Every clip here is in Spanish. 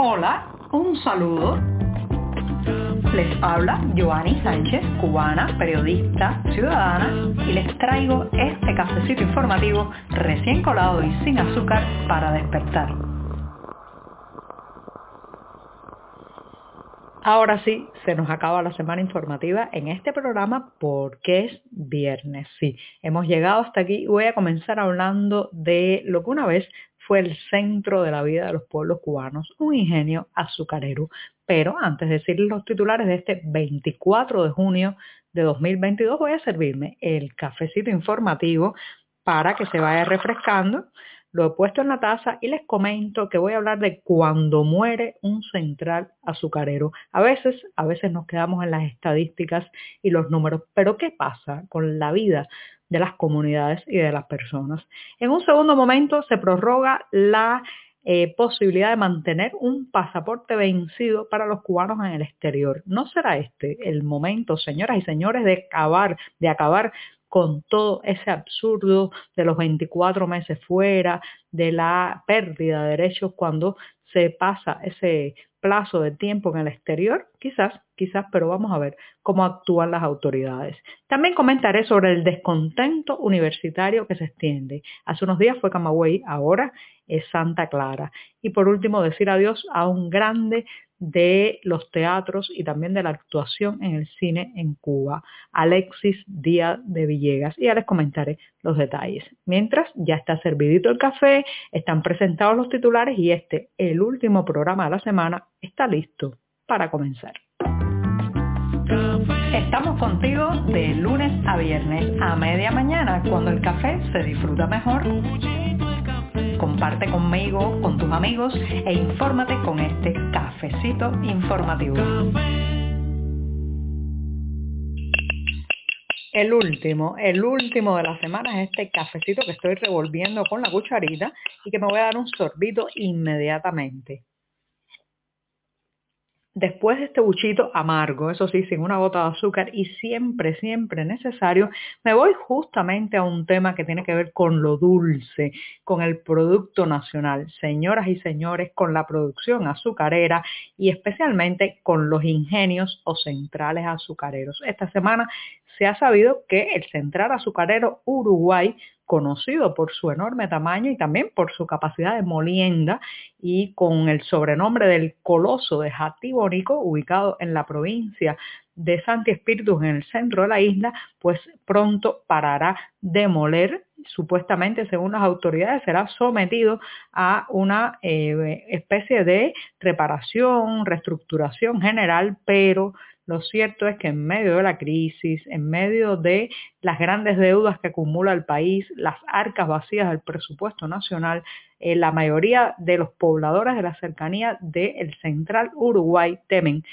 Hola, un saludo. Les habla Joanny Sánchez, cubana, periodista, ciudadana, y les traigo este cafecito informativo recién colado y sin azúcar para despertar. Ahora sí, se nos acaba la semana informativa en este programa porque es viernes. Sí, hemos llegado hasta aquí y voy a comenzar hablando de lo que una vez fue el centro de la vida de los pueblos cubanos, un ingenio azucarero. Pero antes de decirles los titulares de este 24 de junio de 2022, voy a servirme el cafecito informativo para que se vaya refrescando. Lo he puesto en la taza y les comento que voy a hablar de cuando muere un central azucarero. A veces, a veces nos quedamos en las estadísticas y los números, pero ¿qué pasa con la vida de las comunidades y de las personas. En un segundo momento se prorroga la eh, posibilidad de mantener un pasaporte vencido para los cubanos en el exterior. ¿No será este el momento, señoras y señores, de acabar, de acabar con todo ese absurdo de los 24 meses fuera, de la pérdida de derechos cuando se pasa ese plazo de tiempo en el exterior, quizás, quizás, pero vamos a ver cómo actúan las autoridades. También comentaré sobre el descontento universitario que se extiende. Hace unos días fue Camagüey, ahora es Santa Clara. Y por último, decir adiós a un grande de los teatros y también de la actuación en el cine en Cuba, Alexis Díaz de Villegas. Y ya les comentaré los detalles. Mientras ya está servidito el café, están presentados los titulares y este, el último programa de la semana, está listo para comenzar. Estamos contigo de lunes a viernes a media mañana, cuando el café se disfruta mejor. Comparte conmigo, con tus amigos e infórmate con este cafecito informativo. El último, el último de la semana es este cafecito que estoy revolviendo con la cucharita y que me voy a dar un sorbito inmediatamente. Después de este buchito amargo, eso sí, sin una gota de azúcar y siempre, siempre necesario, me voy justamente a un tema que tiene que ver con lo dulce, con el producto nacional, señoras y señores, con la producción azucarera y especialmente con los ingenios o centrales azucareros. Esta semana se ha sabido que el central azucarero Uruguay conocido por su enorme tamaño y también por su capacidad de molienda y con el sobrenombre del Coloso de Jatibónico, ubicado en la provincia de Santi Espíritus en el centro de la isla, pues pronto parará de moler. Supuestamente, según las autoridades, será sometido a una eh, especie de reparación, reestructuración general, pero lo cierto es que en medio de la crisis, en medio de las grandes deudas que acumula el país, las arcas vacías del presupuesto nacional, eh, la mayoría de los pobladores de la cercanía del central Uruguay temen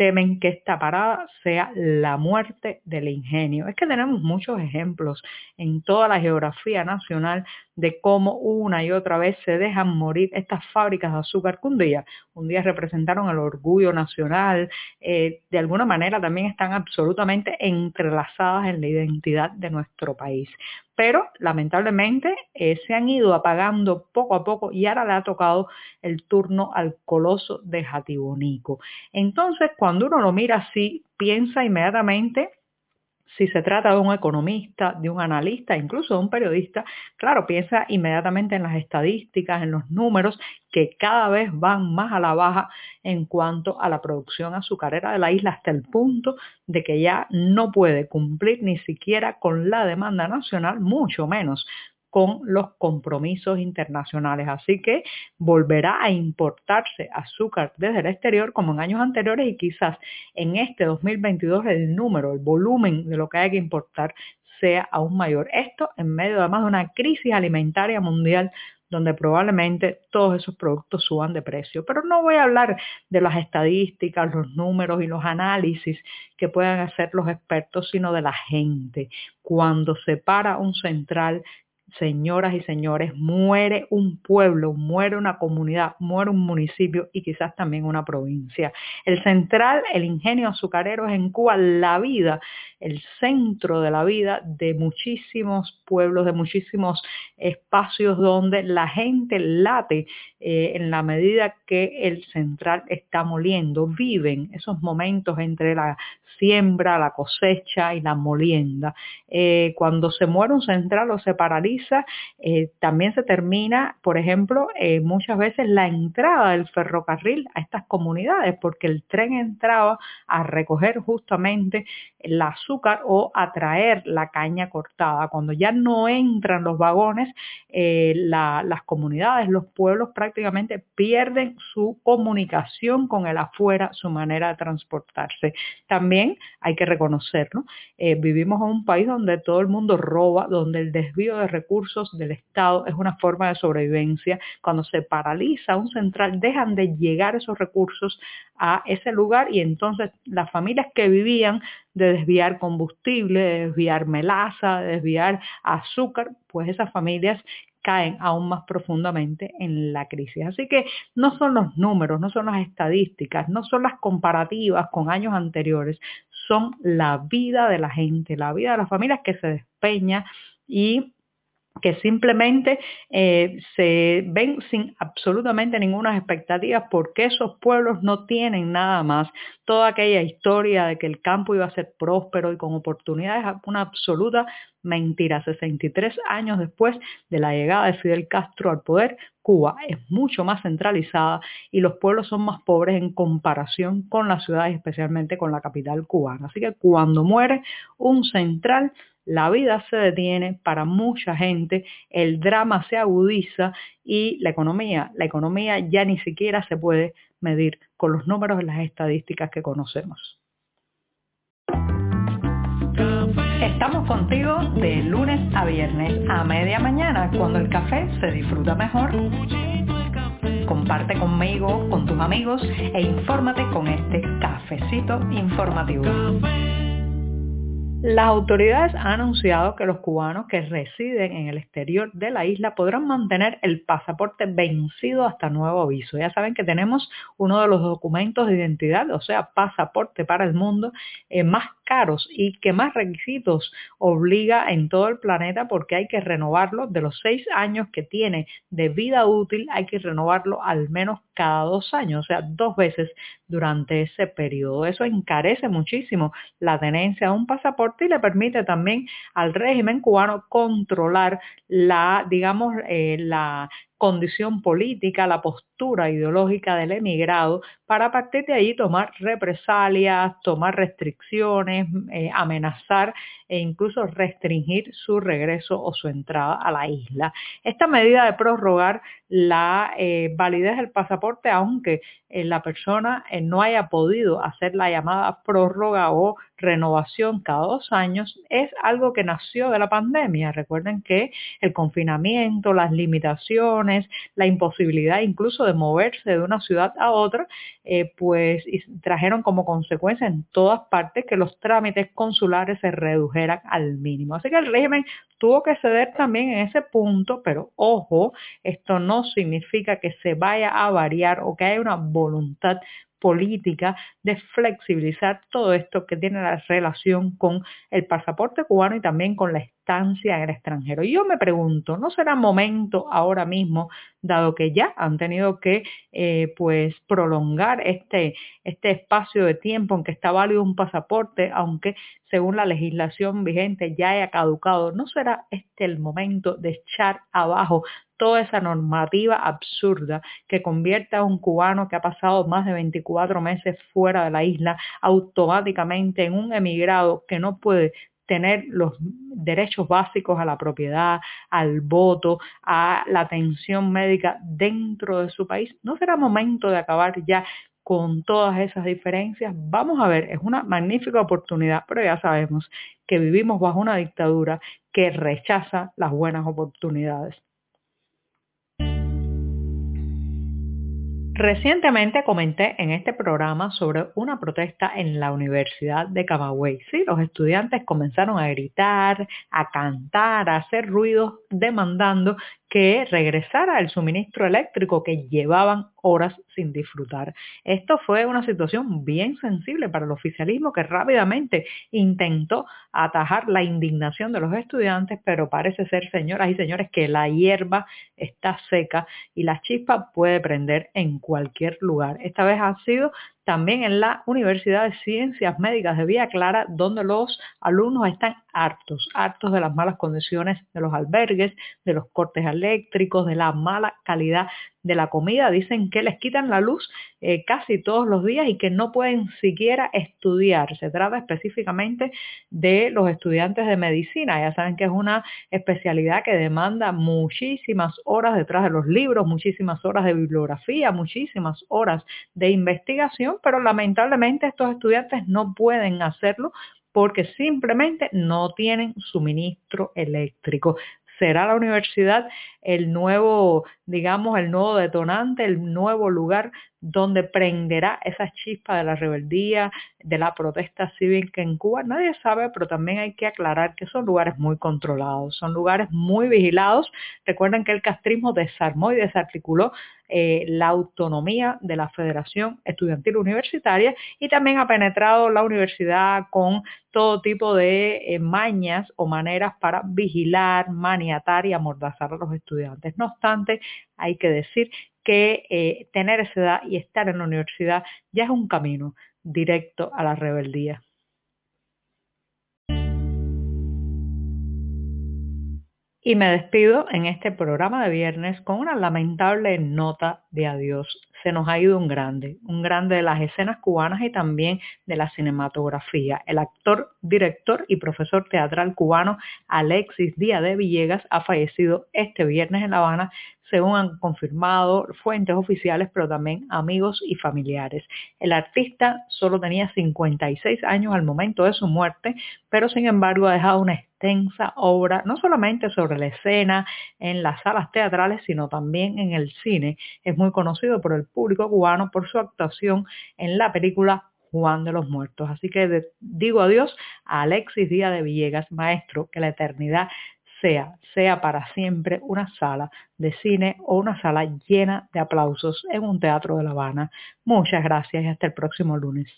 temen que esta parada sea la muerte del ingenio. Es que tenemos muchos ejemplos en toda la geografía nacional de cómo una y otra vez se dejan morir estas fábricas de azúcar que un día, un día representaron el orgullo nacional, eh, de alguna manera también están absolutamente entrelazadas en la identidad de nuestro país pero lamentablemente eh, se han ido apagando poco a poco y ahora le ha tocado el turno al coloso de Jatibonico. Entonces, cuando uno lo mira así, piensa inmediatamente si se trata de un economista, de un analista, incluso de un periodista, claro, piensa inmediatamente en las estadísticas, en los números que cada vez van más a la baja en cuanto a la producción azucarera de la isla hasta el punto de que ya no puede cumplir ni siquiera con la demanda nacional, mucho menos con los compromisos internacionales. Así que volverá a importarse azúcar desde el exterior como en años anteriores y quizás en este 2022 el número, el volumen de lo que hay que importar sea aún mayor. Esto en medio además de una crisis alimentaria mundial donde probablemente todos esos productos suban de precio. Pero no voy a hablar de las estadísticas, los números y los análisis que puedan hacer los expertos, sino de la gente. Cuando se para un central señoras y señores, muere un pueblo, muere una comunidad, muere un municipio y quizás también una provincia. El central, el ingenio azucarero es en Cuba la vida, el centro de la vida de muchísimos pueblos, de muchísimos espacios donde la gente late eh, en la medida que el central está moliendo. Viven esos momentos entre la siembra, la cosecha y la molienda. Eh, cuando se muere un central o se paraliza, eh, también se termina, por ejemplo, eh, muchas veces la entrada del ferrocarril a estas comunidades, porque el tren entraba a recoger justamente el azúcar o a traer la caña cortada. Cuando ya no entran los vagones, las comunidades, los pueblos prácticamente pierden su comunicación con el afuera, su manera de transportarse. También hay que reconocerlo, vivimos en un país donde todo el mundo roba, donde el desvío de recursos del Estado es una forma de sobrevivencia. Cuando se paraliza un central, dejan de llegar esos recursos a ese lugar y entonces las familias que vivían de desviar combustible, de desviar melaza, de desviar azúcar, pues esas familias caen aún más profundamente en la crisis. Así que no son los números, no son las estadísticas, no son las comparativas con años anteriores, son la vida de la gente, la vida de las familias que se despeña y que simplemente eh, se ven sin absolutamente ninguna expectativa porque esos pueblos no tienen nada más. Toda aquella historia de que el campo iba a ser próspero y con oportunidades, una absoluta mentira. 63 años después de la llegada de Fidel Castro al poder, Cuba es mucho más centralizada y los pueblos son más pobres en comparación con las ciudades, especialmente con la capital cubana. Así que cuando muere un central, la vida se detiene para mucha gente, el drama se agudiza y la economía, la economía ya ni siquiera se puede medir con los números y las estadísticas que conocemos. Estamos contigo de lunes a viernes a media mañana cuando el café se disfruta mejor. Comparte conmigo, con tus amigos e infórmate con este cafecito informativo. Las autoridades han anunciado que los cubanos que residen en el exterior de la isla podrán mantener el pasaporte vencido hasta nuevo aviso. Ya saben que tenemos uno de los documentos de identidad, o sea, pasaporte para el mundo, eh, más caros y que más requisitos obliga en todo el planeta porque hay que renovarlo de los seis años que tiene de vida útil, hay que renovarlo al menos cada dos años, o sea, dos veces durante ese periodo. Eso encarece muchísimo la tenencia de un pasaporte y le permite también al régimen cubano controlar la, digamos, eh, la condición política, la postura ideológica del emigrado, para partir de ahí tomar represalias, tomar restricciones, eh, amenazar e incluso restringir su regreso o su entrada a la isla. Esta medida de prorrogar la eh, validez del pasaporte, aunque eh, la persona no haya podido hacer la llamada prórroga o renovación cada dos años, es algo que nació de la pandemia. Recuerden que el confinamiento, las limitaciones, la imposibilidad incluso de moverse de una ciudad a otra, eh, pues trajeron como consecuencia en todas partes que los trámites consulares se redujeran al mínimo. Así que el régimen tuvo que ceder también en ese punto, pero ojo, esto no significa que se vaya a variar o que haya una voluntad política de flexibilizar todo esto que tiene la relación con el pasaporte cubano y también con la en el extranjero. Y yo me pregunto, ¿no será momento ahora mismo, dado que ya han tenido que eh, pues prolongar este, este espacio de tiempo en que está válido un pasaporte, aunque según la legislación vigente ya haya caducado, ¿no será este el momento de echar abajo toda esa normativa absurda que convierte a un cubano que ha pasado más de 24 meses fuera de la isla automáticamente en un emigrado que no puede tener los derechos básicos a la propiedad, al voto, a la atención médica dentro de su país. ¿No será momento de acabar ya con todas esas diferencias? Vamos a ver, es una magnífica oportunidad, pero ya sabemos que vivimos bajo una dictadura que rechaza las buenas oportunidades. Recientemente comenté en este programa sobre una protesta en la Universidad de Camagüey. Sí, los estudiantes comenzaron a gritar, a cantar, a hacer ruidos demandando que regresara el suministro eléctrico que llevaban horas disfrutar. Esto fue una situación bien sensible para el oficialismo que rápidamente intentó atajar la indignación de los estudiantes, pero parece ser, señoras y señores, que la hierba está seca y la chispa puede prender en cualquier lugar. Esta vez ha sido también en la Universidad de Ciencias Médicas de Vía Clara, donde los alumnos están hartos, hartos de las malas condiciones de los albergues, de los cortes eléctricos, de la mala calidad de la comida. Dicen que les quitan la luz eh, casi todos los días y que no pueden siquiera estudiar. Se trata específicamente de los estudiantes de medicina. Ya saben que es una especialidad que demanda muchísimas horas detrás de los libros, muchísimas horas de bibliografía, muchísimas horas de investigación, pero lamentablemente estos estudiantes no pueden hacerlo porque simplemente no tienen suministro eléctrico será la universidad el nuevo, digamos, el nuevo detonante, el nuevo lugar donde prenderá esa chispa de la rebeldía, de la protesta cívica en Cuba. Nadie sabe, pero también hay que aclarar que son lugares muy controlados, son lugares muy vigilados. Recuerden que el castrismo desarmó y desarticuló eh, la autonomía de la Federación Estudiantil Universitaria y también ha penetrado la universidad con todo tipo de eh, mañas o maneras para vigilar, maniatar y amordazar a los estudiantes. No obstante, hay que decir que eh, tener esa edad y estar en la universidad ya es un camino directo a la rebeldía. Y me despido en este programa de viernes con una lamentable nota de adiós. Se nos ha ido un grande, un grande de las escenas cubanas y también de la cinematografía. El actor, director y profesor teatral cubano Alexis Díaz de Villegas ha fallecido este viernes en La Habana según han confirmado fuentes oficiales, pero también amigos y familiares. El artista solo tenía 56 años al momento de su muerte, pero sin embargo ha dejado una extensa obra, no solamente sobre la escena en las salas teatrales, sino también en el cine. Es muy conocido por el público cubano por su actuación en la película Juan de los Muertos. Así que digo adiós a Alexis Díaz de Villegas, maestro, que la eternidad sea, sea para siempre una sala de cine o una sala llena de aplausos en un teatro de La Habana. Muchas gracias y hasta el próximo lunes.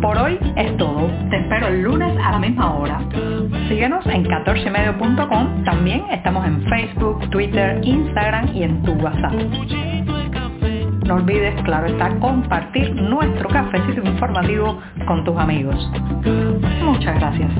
Por hoy es todo. Te espero el lunes a la misma hora. Síguenos en 14medio.com. También estamos en Facebook, Twitter, Instagram y en tu WhatsApp. No olvides, claro está, compartir nuestro cafecito informativo con tus amigos. Muchas gracias.